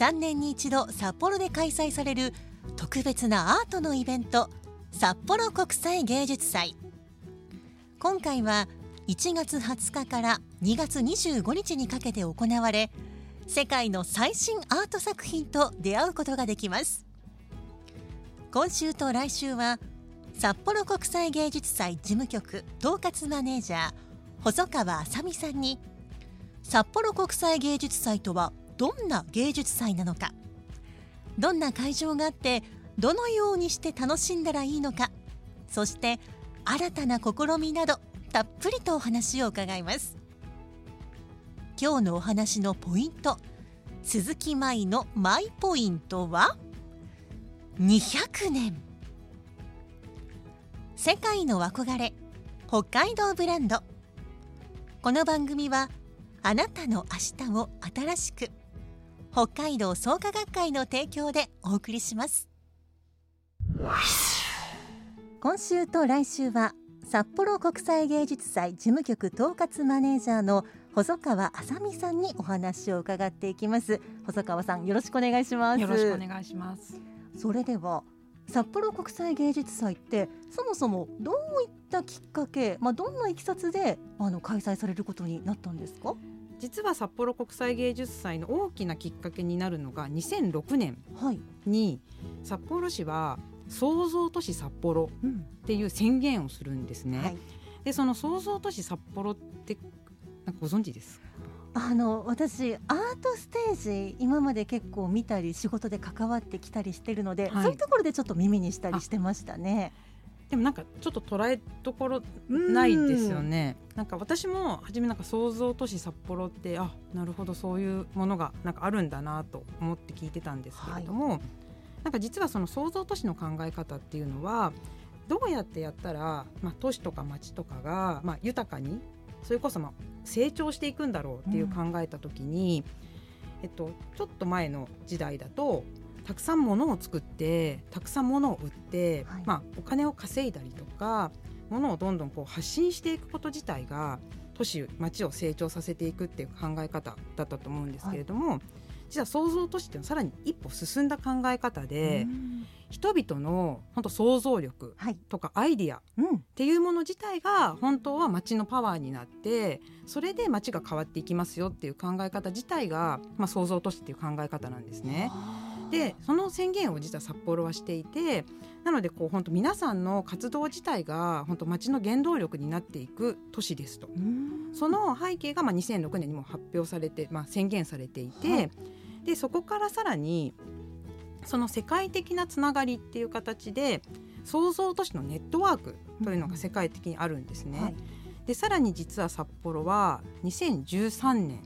3年に一度札幌で開催される特別なアートのイベント札幌国際芸術祭。今回は1月20日から2月25日にかけて行われ世界の最新アート作品と出会うことができます。今週と来週は札幌国際芸術祭事務局統括マネージャー細川あさみさんに札幌国際芸術祭とはどんな芸術祭なのか。どんな会場があってどのようにして楽しんだらいいのか。そして新たな試みなどたっぷりとお話を伺います。今日のお話のポイント鈴木舞のマイポイントは200年。世界の憧れ北海道ブランド。この番組はあなたの明日を新しく北海道創価学会の提供でお送りします。今週と来週は札幌国際芸術祭事務局統括マネージャーの細川あさみさんにお話を伺っていきます。細川さんよろしくお願いします。よろしくお願いします。それでは札幌国際芸術祭ってそもそもどういったきっかけ、まあ、どんないきさつであの開催されることになったんですか？実は札幌国際芸術祭の大きなきっかけになるのが2006年はい、に札幌市は創造都市札幌うん。っていう宣言をするんですね。はい、でその創造都市札幌ってなんかご存知ですか？あの私アートステージ今まで結構見たり仕事で関わってきたりしてるので、はい。そういうところでちょっと耳にしたりしてましたね。でもなんかちょっと捉えどころないですよね。なんか私も初めなんか創造都市札幌ってあなるほどそういうものがなんかあるんだなと思って聞いてたんですけれども、なんか実はその創造都市の考え方っていうのはどうやってやったら、まあ、都市とか町とかが、まあ、豊かにそれこそまあ成長していくんだろうっていう考えた時に、えっと、ちょっと前の時代だとたくさん物を作ってたくさん物を売って、はい。まあ、お金を稼いだりとか物をどんどんこう発信していくこと自体が都市町を成長させていくっていう考え方だったと思うんですけれども、実は創造都市っていうのはさらに一歩進んだ考え方で、うん。人々の本当想像力はい、とかアイディアっうん、ていうもの自体が本当は町のパワーになってそれで町が変わっていきますよっていう考え方自体が、まあ、創造都市っていう考え方なんですね。でその宣言を実は札幌はしていてなのでこう本当皆さんの活動自体が本当町の原動力になっていく都市ですと。うんその背景がまあ2006年にも発表されて、まあ、宣言されていて、はいでそこからさらにその世界的なつながりっていう形で創造都市のネットワークというのが世界的にあるんですね。はいでさらに実は札幌は2013年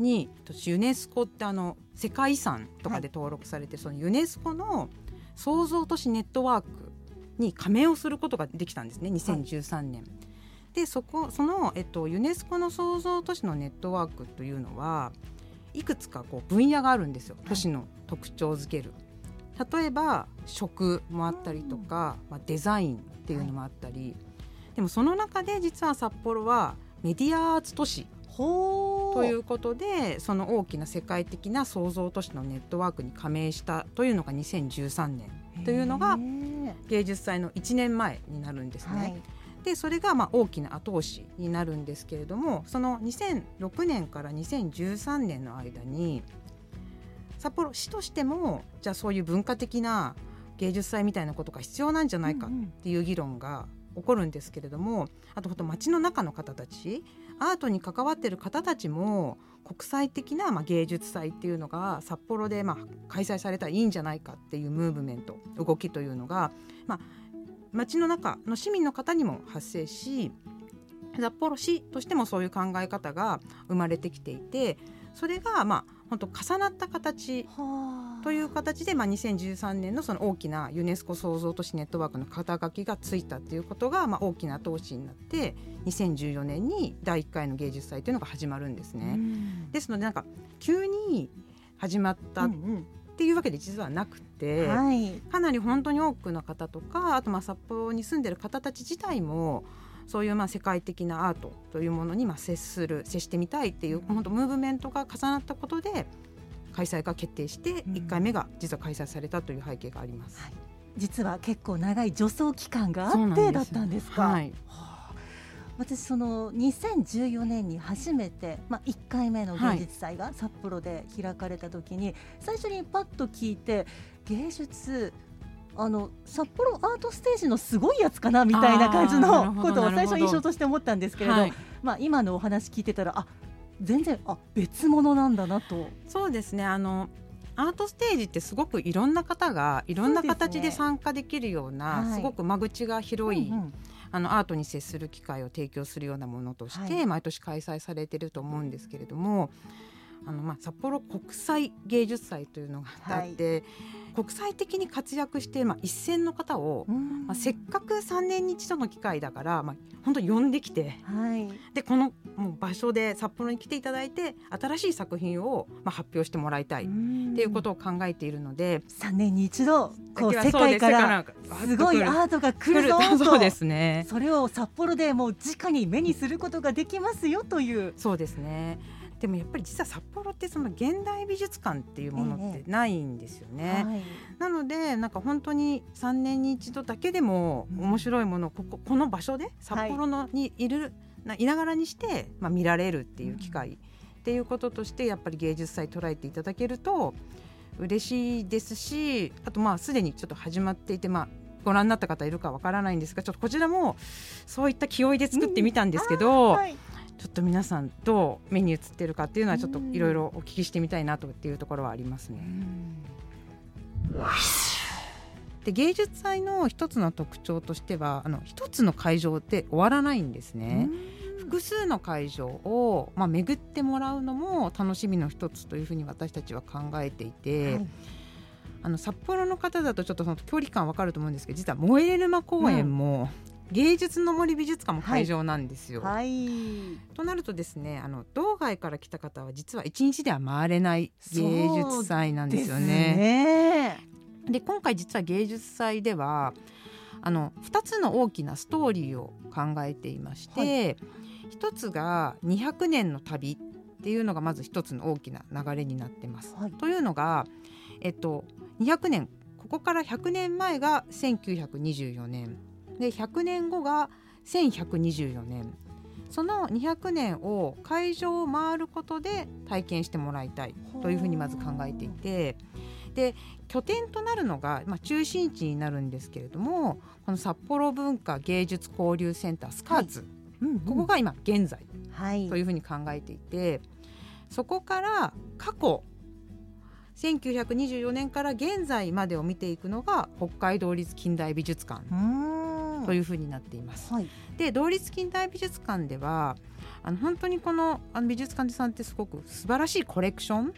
にユネスコってあの世界遺産とかで登録されて、そのユネスコの創造都市ネットワークに加盟をすることができたんですね2013年。でそこその、えっと、ユネスコの創造都市のネットワークというのはいくつかこう分野があるんですよ都市の特徴づける。例えば食もあったりとか、まあ、デザインっていうのもあったり、でもその中で実は札幌はメディアアーツ都市ということでその大きな世界的な創造都市のネットワークに加盟したというのが2013年というのが芸術祭の1年前になるんですね。はい。でそれがまあ大きな後押しになるんですけれどもその2006年から2013年の間に札幌市としてもじゃあそういう文化的な芸術祭みたいなことが必要なんじゃないかっていう議論が起こるんですけれどもあとほんと街の中の方たちアートに関わってる方たちも国際的なまあ芸術祭っていうのが札幌でまあ開催されたらいいんじゃないかっていうムーブメント動きというのが、まあ、街の中の市民の方にも発生し札幌市としてもそういう考え方が生まれてきていてそれがまあ本当重なった形という形で、まあ、2013年のその大きなユネスコ創造都市ネットワークの肩書きがついたということが、まあ、大きな投資になって2014年に第1回の芸術祭というのが始まるんですね。ですのでなんか急に始まったっていうわけで実はなくて、はい、かなり本当に多くの方とかあとまあ札幌に住んでる方たち自体もそういうまあ世界的なアートというものにまあ接する接してみたいっていう本当ムーブメントが重なったことで開催が決定して1回目が実は開催されたという背景があります。はい、実は結構長い助走期間があってだったんですか？はい。私その2014年に初めて、まあ、1回目の芸術祭が札幌で開かれた時に、最初にパッと聞いて芸術あの札幌アートステージのすごいやつかなみたいな感じのことを最初印象として思ったんですけれど、はい、まあ、今のお話聞いてたらあ全然あ別物なんだなと。そうですね。あのアートステージってすごくいろんな方がいろんな形で参加できるようなす、ねはい、すごく間口が広い、うんうん。あのアートに接する機会を提供するようなものとして毎年開催されてると思うんですけれども、あのまあ札幌国際芸術祭というのがあって、はい、国際的に活躍してまあ一線の方を、まあせっかく3年に一度の機会だからまあ本当呼んできて、はい、でこのもう場所で札幌に来ていただいて新しい作品をまあ発表してもらいたいっていうことを考えているので。3年に一度こう世界からすごいアートが来るぞと。そうですね。それを札幌でもう直に目にすることができますよという。そうですねでもやっぱり実は札幌ってその現代美術館っていうものってないんですよね。はい、なのでなんか本当に3年に一度だけでも面白いものをこここの場所で札幌のにいる、はい、いながらにして、まあ、見られるっていう機会、っていうこととしてやっぱり芸術祭捉えていただけると嬉しいですしあとまあすでにちょっと始まっていてまあご覧になった方いるかわからないんですがちょっとこちらもそういった気負いで作ってみたんですけど、うん。はい、ちょっと皆さんどう目に映ってるかっていうのはちょっといろいろお聞きしてみたいなとっていうところはありますね。で芸術祭の一つの特徴としてはあの一つの会場で終わらないんですね。複数の会場を、まあ、巡ってもらうのも楽しみの一つというふうに私たちは考えていて、はい、あの札幌の方だとちょっとその距離感わかると思うんですけど実は燃えれ沼公園も、芸術の森美術館も会場なんですよ。はい、となるとですねあの道外から来た方は実は一日では回れない芸術祭なんですよね。で、ね、今回実は芸術祭ではあの2つの大きなストーリーを考えていまして、はい、1つが200年の旅っていうのがまず1つの大きな流れになってます。はい、というのが、えっと、200年ここから100年前が1924年で100年後が1124年。その200年を会場を回ることで体験してもらいたいというふうにまず考えていて。で拠点となるのが、まあ、中心地になるんですけれどもこの札幌文化芸術交流センタースカーツ、はい。うんうん、ここが今現在というふうに考えていて、そこから過去1924年から現在までを見ていくのが北海道立近代美術館。というふうになっています。はい、で同立近代美術館ではあの本当にこのあの美術館さんってすごく素晴らしいコレクション。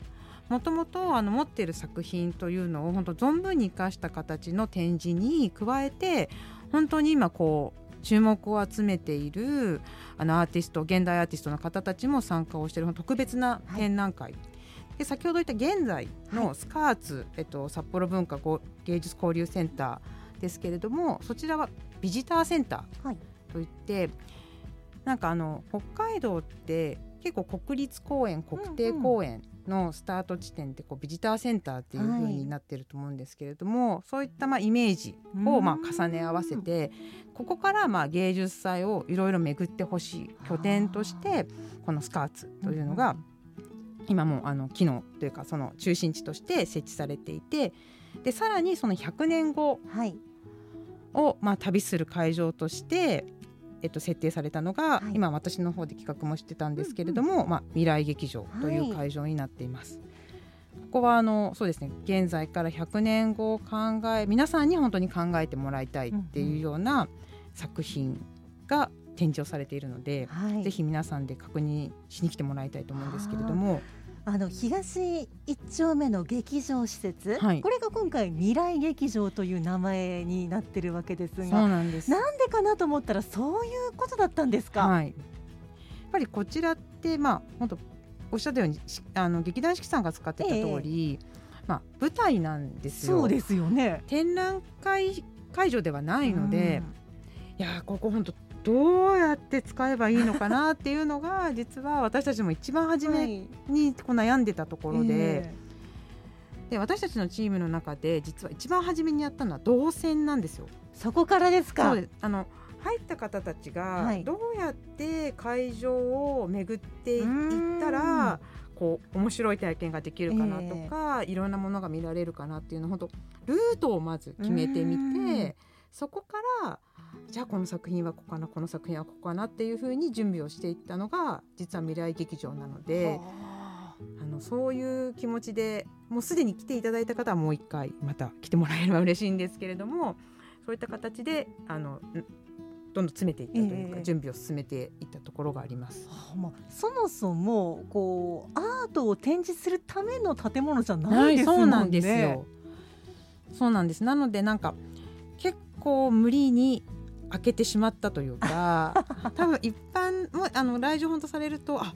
もともとあの持っている作品というのを本当存分に生かした形の展示に加えて本当に今こう注目を集めているあのアーティスト現代アーティストの方たちも参加をしている特別な展覧会、はい、で先ほど言った現在のスカーツ、はい、えっと、札幌文化芸術交流センターですけれどもそちらはビジターセンターといって、はい、なんかあの北海道って結構国立公園国定公園のスタート地点ってこうビジターセンターっていう風になってると思うんですけれども、はい、そういったまあイメージをまあ重ね合わせてここからまあ芸術祭をいろいろ巡ってほしい拠点としてこのスカーツというのが今もあの機能というかその中心地として設置されていてでさらにその100年後はいを、まあ、旅する会場として、えっと、設定されたのが、はい。今私の方で企画もしてたんですけれども、まあ、未来劇場といはいう会場になっています。ここはあのそうですね現在から100年後を考え皆さんに本当に考えてもらいたいっていうような作品が展示をされているので、はい。ぜひ皆さんで確認しに来てもらいたいと思うんですけれどもあの東一丁目の劇場施設、はい。これが今回未来劇場という名前になってるわけですそうがなんです。なんでかなと思ったらそういうことだったんですか、はい、やっぱりこちらってまあ本当おっしゃったようにしあの劇団四季さんが使ってた通り、まあ舞台なんですよ。そうですよね。展覧会会場ではないので、いやーここ本当どうやって使えばいいのかなっていうのが実は私たちも一番初めはい。にこう悩んでたところで,、えで私たちのチームの中で実は一番初めにやったのは動線なんですよ。えそこからですか？あの入った方たちはい。がどうやって会場を巡っていいったうらこう面白い体験ができるかなとか、いろんなものが見られるかなっていうのをルートをまず決めてみうん。てそこからじゃあこの作品はここかなこの作品はここかなっていうふうに準備をしていったのが実は未来劇場なのではあのそういう気持ちでもうすでに来ていただいた方はもう一回また来てもらえれば嬉しいんですけれどもそういった形であのんどんどん詰めていったというか、ええ準備を進めていったところがあります。あまあ、そもそもこうアートを展示するための建物じゃないですもんね。そうなんですよ。そうなんです。なのでなんか結構無理に開けてしまったというか、多分一般もあの来場本とされるとあ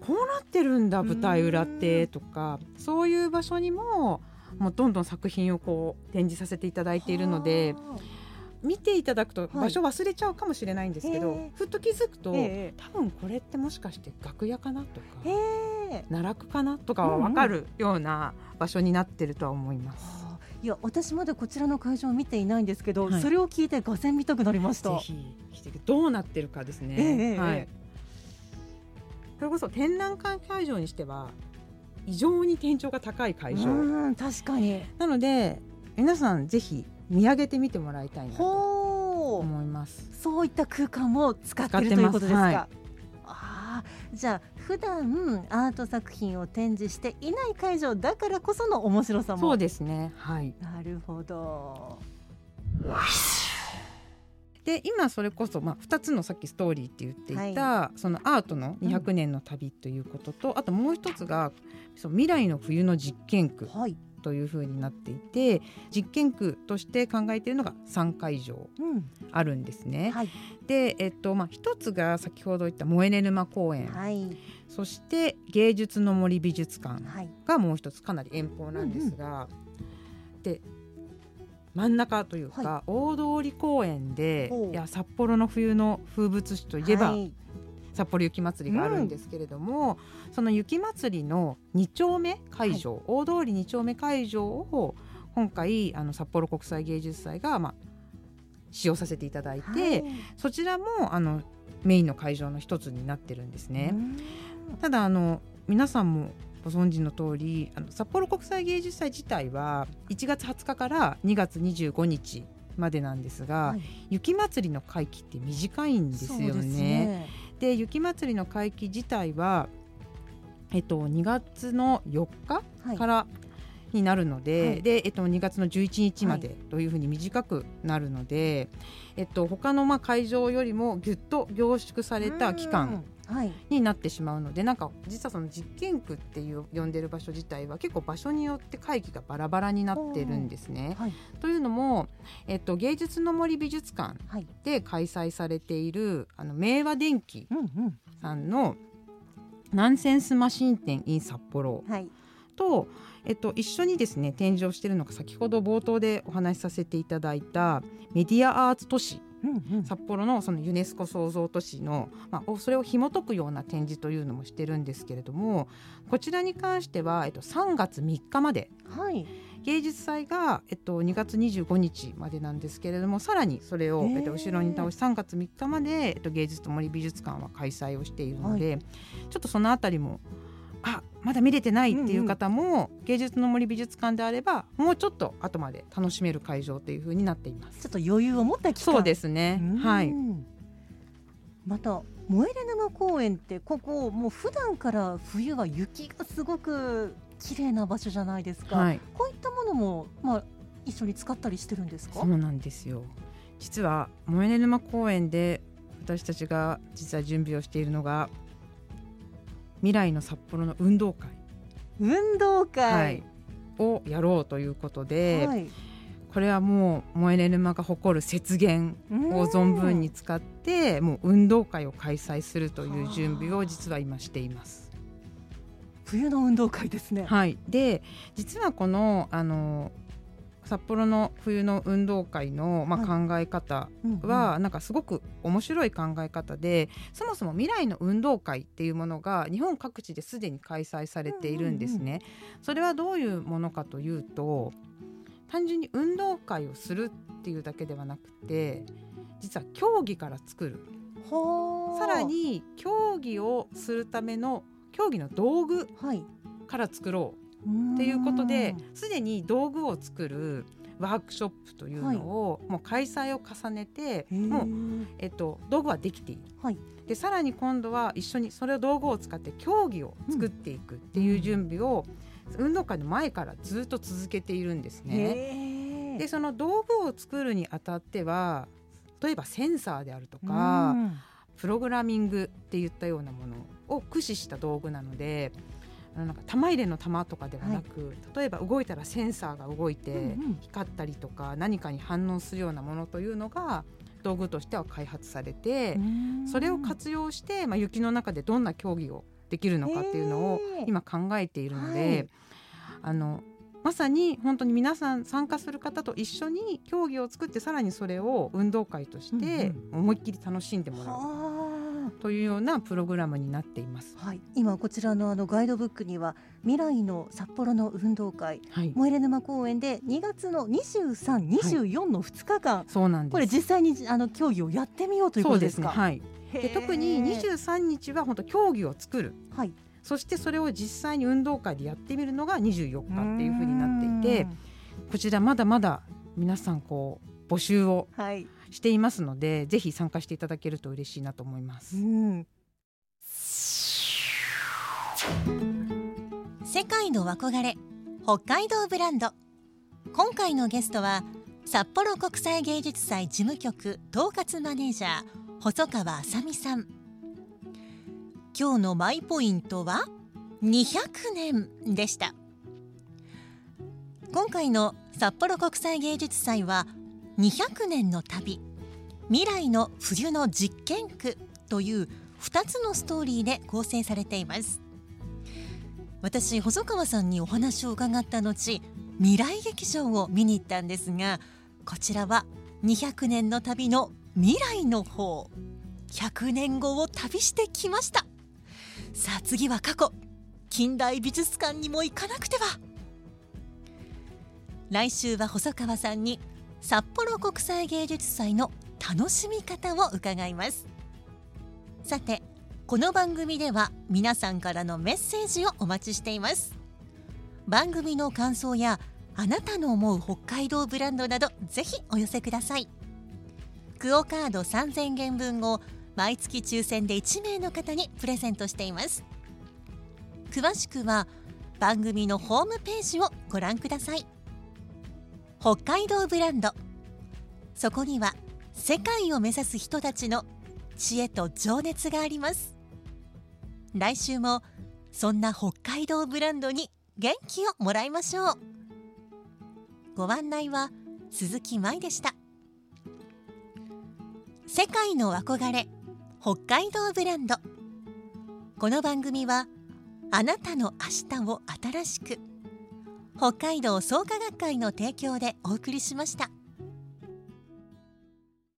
こうなってるんだ舞台裏ってとかそういう場所にももうどんどん作品をこう展示させていただいているのでは見ていただくとい。場所忘れちゃうかもしれないんですけど、へえふっと気づくと、多分これってもしかして楽屋かなとか奈落かなとかは分かるような場所になってるとは思います。はあいや私まだこちらの会場を見ていないんですけど、はいそれを聞いてがぜん見たくなりました。ぜひ来てどうなってるかですね。ええええはいええ。それこそ展覧会会場にしては異常に天井が高い会場うん確かに。なので皆さんぜひ見上げてみてもらいたいなと。思います。そういった空間も使ってるということですか。はいじゃあ普段アート作品を展示していない会場だからこその面白さも。そうですね。はい。なるほど。で今それこそまあ二つのさっきストーリーって言っていた、そのアートの200年の旅ということと、あともう一つがそう未来の冬の実験区はい。というふうになっていて実験区として考えているのが3会場うん。あるんですね。はい。で、えっとまあ、一つが先ほど言った萌えね沼公園、はい。そして芸術の森美術館はい。がもう一つかなり遠方なんですが、で真ん中というか、は大通公園でいや札幌の冬の風物詩といえば、はい札幌雪まつりがあるんですけれども、その雪まつりの2丁目会場、大通り2丁目会場を今回あの札幌国際芸術祭が、まあ、使用させていただいて、はい。そちらもあのメインの会場の一つになってるんですね。ただあの皆さんもご存知の通りあの札幌国際芸術祭自体は1月20日から2月25日までなんですが、はい。雪まつりの会期って短いんですよね。で雪まつりの会期自体は、えっと、2月の4日はい。からになるので,、はい。でえっと、2月の11日までというふうに短くなるので、えっと、他のまあ会場よりもぎゅっと凝縮された期間になってしまうのでなんか実はその実験区っていう呼んでる場所自体は結構場所によって会期がバラバラになってるんですね。はい。というのも、えっと、芸術の森美術館はい。で開催されているあの明和電機さんのナンセンスマシン展 in 札幌はい。と、えっと、一緒にですね展示をしているのが先ほど冒頭でお話しさせていただいたメディアアーツ都市うんうん。札幌のそのユネスコ創造都市の、まあ、おそれを紐解くような展示というのもしてるんですけれどもこちらに関しては、えっと、3月3日まで。はい。芸術祭が、えっと、2月25日までなんですけれどもさらにそれを、えっと、後ろに倒し3月3日まで、えっと、芸術と森美術館は開催をしているので、ちょっとそのあたりもあまだ見れてないっていう方も、芸術の森美術館であればもうちょっと後まで楽しめる会場というふうになっています。ちょっと余裕を持った期間。そうですね。うんはい。また萌えれ沼公園ってここもう普段から冬は雪がすごく綺麗な場所じゃないですか、はい。こういったものもまあ一緒に使ったりしてるんですか？そうなんですよ。実は萌えね沼公園で私たちが実は準備をしているのが未来の札幌の運動会、運動は会い、をやろうということで、はい。これはもう萌えね沼が誇る雪原を存分に使ってもう運動会を開催するという準備を実は今しています。冬の運動会ですね。はい、で実はこのあの札幌の冬の運動会の、まあ、は考え方は、なんかすごく面白い考え方でそもそも未来の運動会っていうものが日本各地ですでに開催されているんですね。それはどういうものかというと単純に運動会をするっていうだけではなくて実は競技から作る。さらに競技をするための競技の道具はい。から作ろうっていうことですでに道具を作るワークショップというのを、もう開催を重ねてもう、えっと、道具はできている、はい。でさらに今度は一緒にそれを道具を使って競技を作っていくっていう準備を、運動会の前からずっと続けているんですね。でその道具を作るにあたっては例えばセンサーであるとか、うん。プログラミングっていったようなものを駆使した道具なのであのなんか玉入れの玉とかではなく、例えば動いたらセンサーが動いてうんうん。光ったりとか何かに反応するようなものというのが道具としては開発されて、うん。それを活用して、まあ、雪の中でどんな競技をできるのかっていうのを今考えているので、はい。あのまさに本当に皆さん参加する方と一緒に競技を作ってさらにそれを運動会として思いっきり楽しんでもらう。はというようなプログラムになっています。あはい、今こちらのあのガイドブックには未来の札幌の運動会はい、萌えれ沼公園で2月の23、24の2日間、そうなんです。これ実際にあの競技をやってみようということですすか。でね。はい。で特に23日は本当競技を作る。はい、そしてそれを実際に運動会でやってみるのが24日っていうふうになっていて、こちらまだまだ皆さんこう募集をうん、はい、していますので、ぜひ参加していただけると嬉しいなと思います。うん、世界の憧れ北海道ブランド。今回のゲストは札幌国際芸術祭事務局統括マネージャー細川あさみさん。今日のマイポイントは200年でした。今回の札幌国際芸術祭は200年の旅。未来の冬の実験区という2つのストーリーで構成されています。私細川さんにお話を伺った後未来劇場を見に行ったんですがこちらは200年の旅の未来の方。100年後を旅してきました。さあ次は過去。近代美術館にも行かなくては。来週は細川さんに札幌国際芸術祭の楽しみ方を伺います。さてこの番組では皆さんからのメッセージをお待ちしています。番組の感想やあなたの思う北海道ブランドなどぜひお寄せください。クオカード3000元分を毎月抽選で1名の方にプレゼントしています。詳しくは番組のホームページをご覧ください。北海道ブランド。そこには世界を目指す人たちの知恵と情熱があります。来週もそんな北海道ブランドに元気をもらいましょう。ご案内は鈴木舞でした。世界の憧れ北海道ブランド。この番組はあなたの明日を新しく北海道創価学会の提供でお送りしました。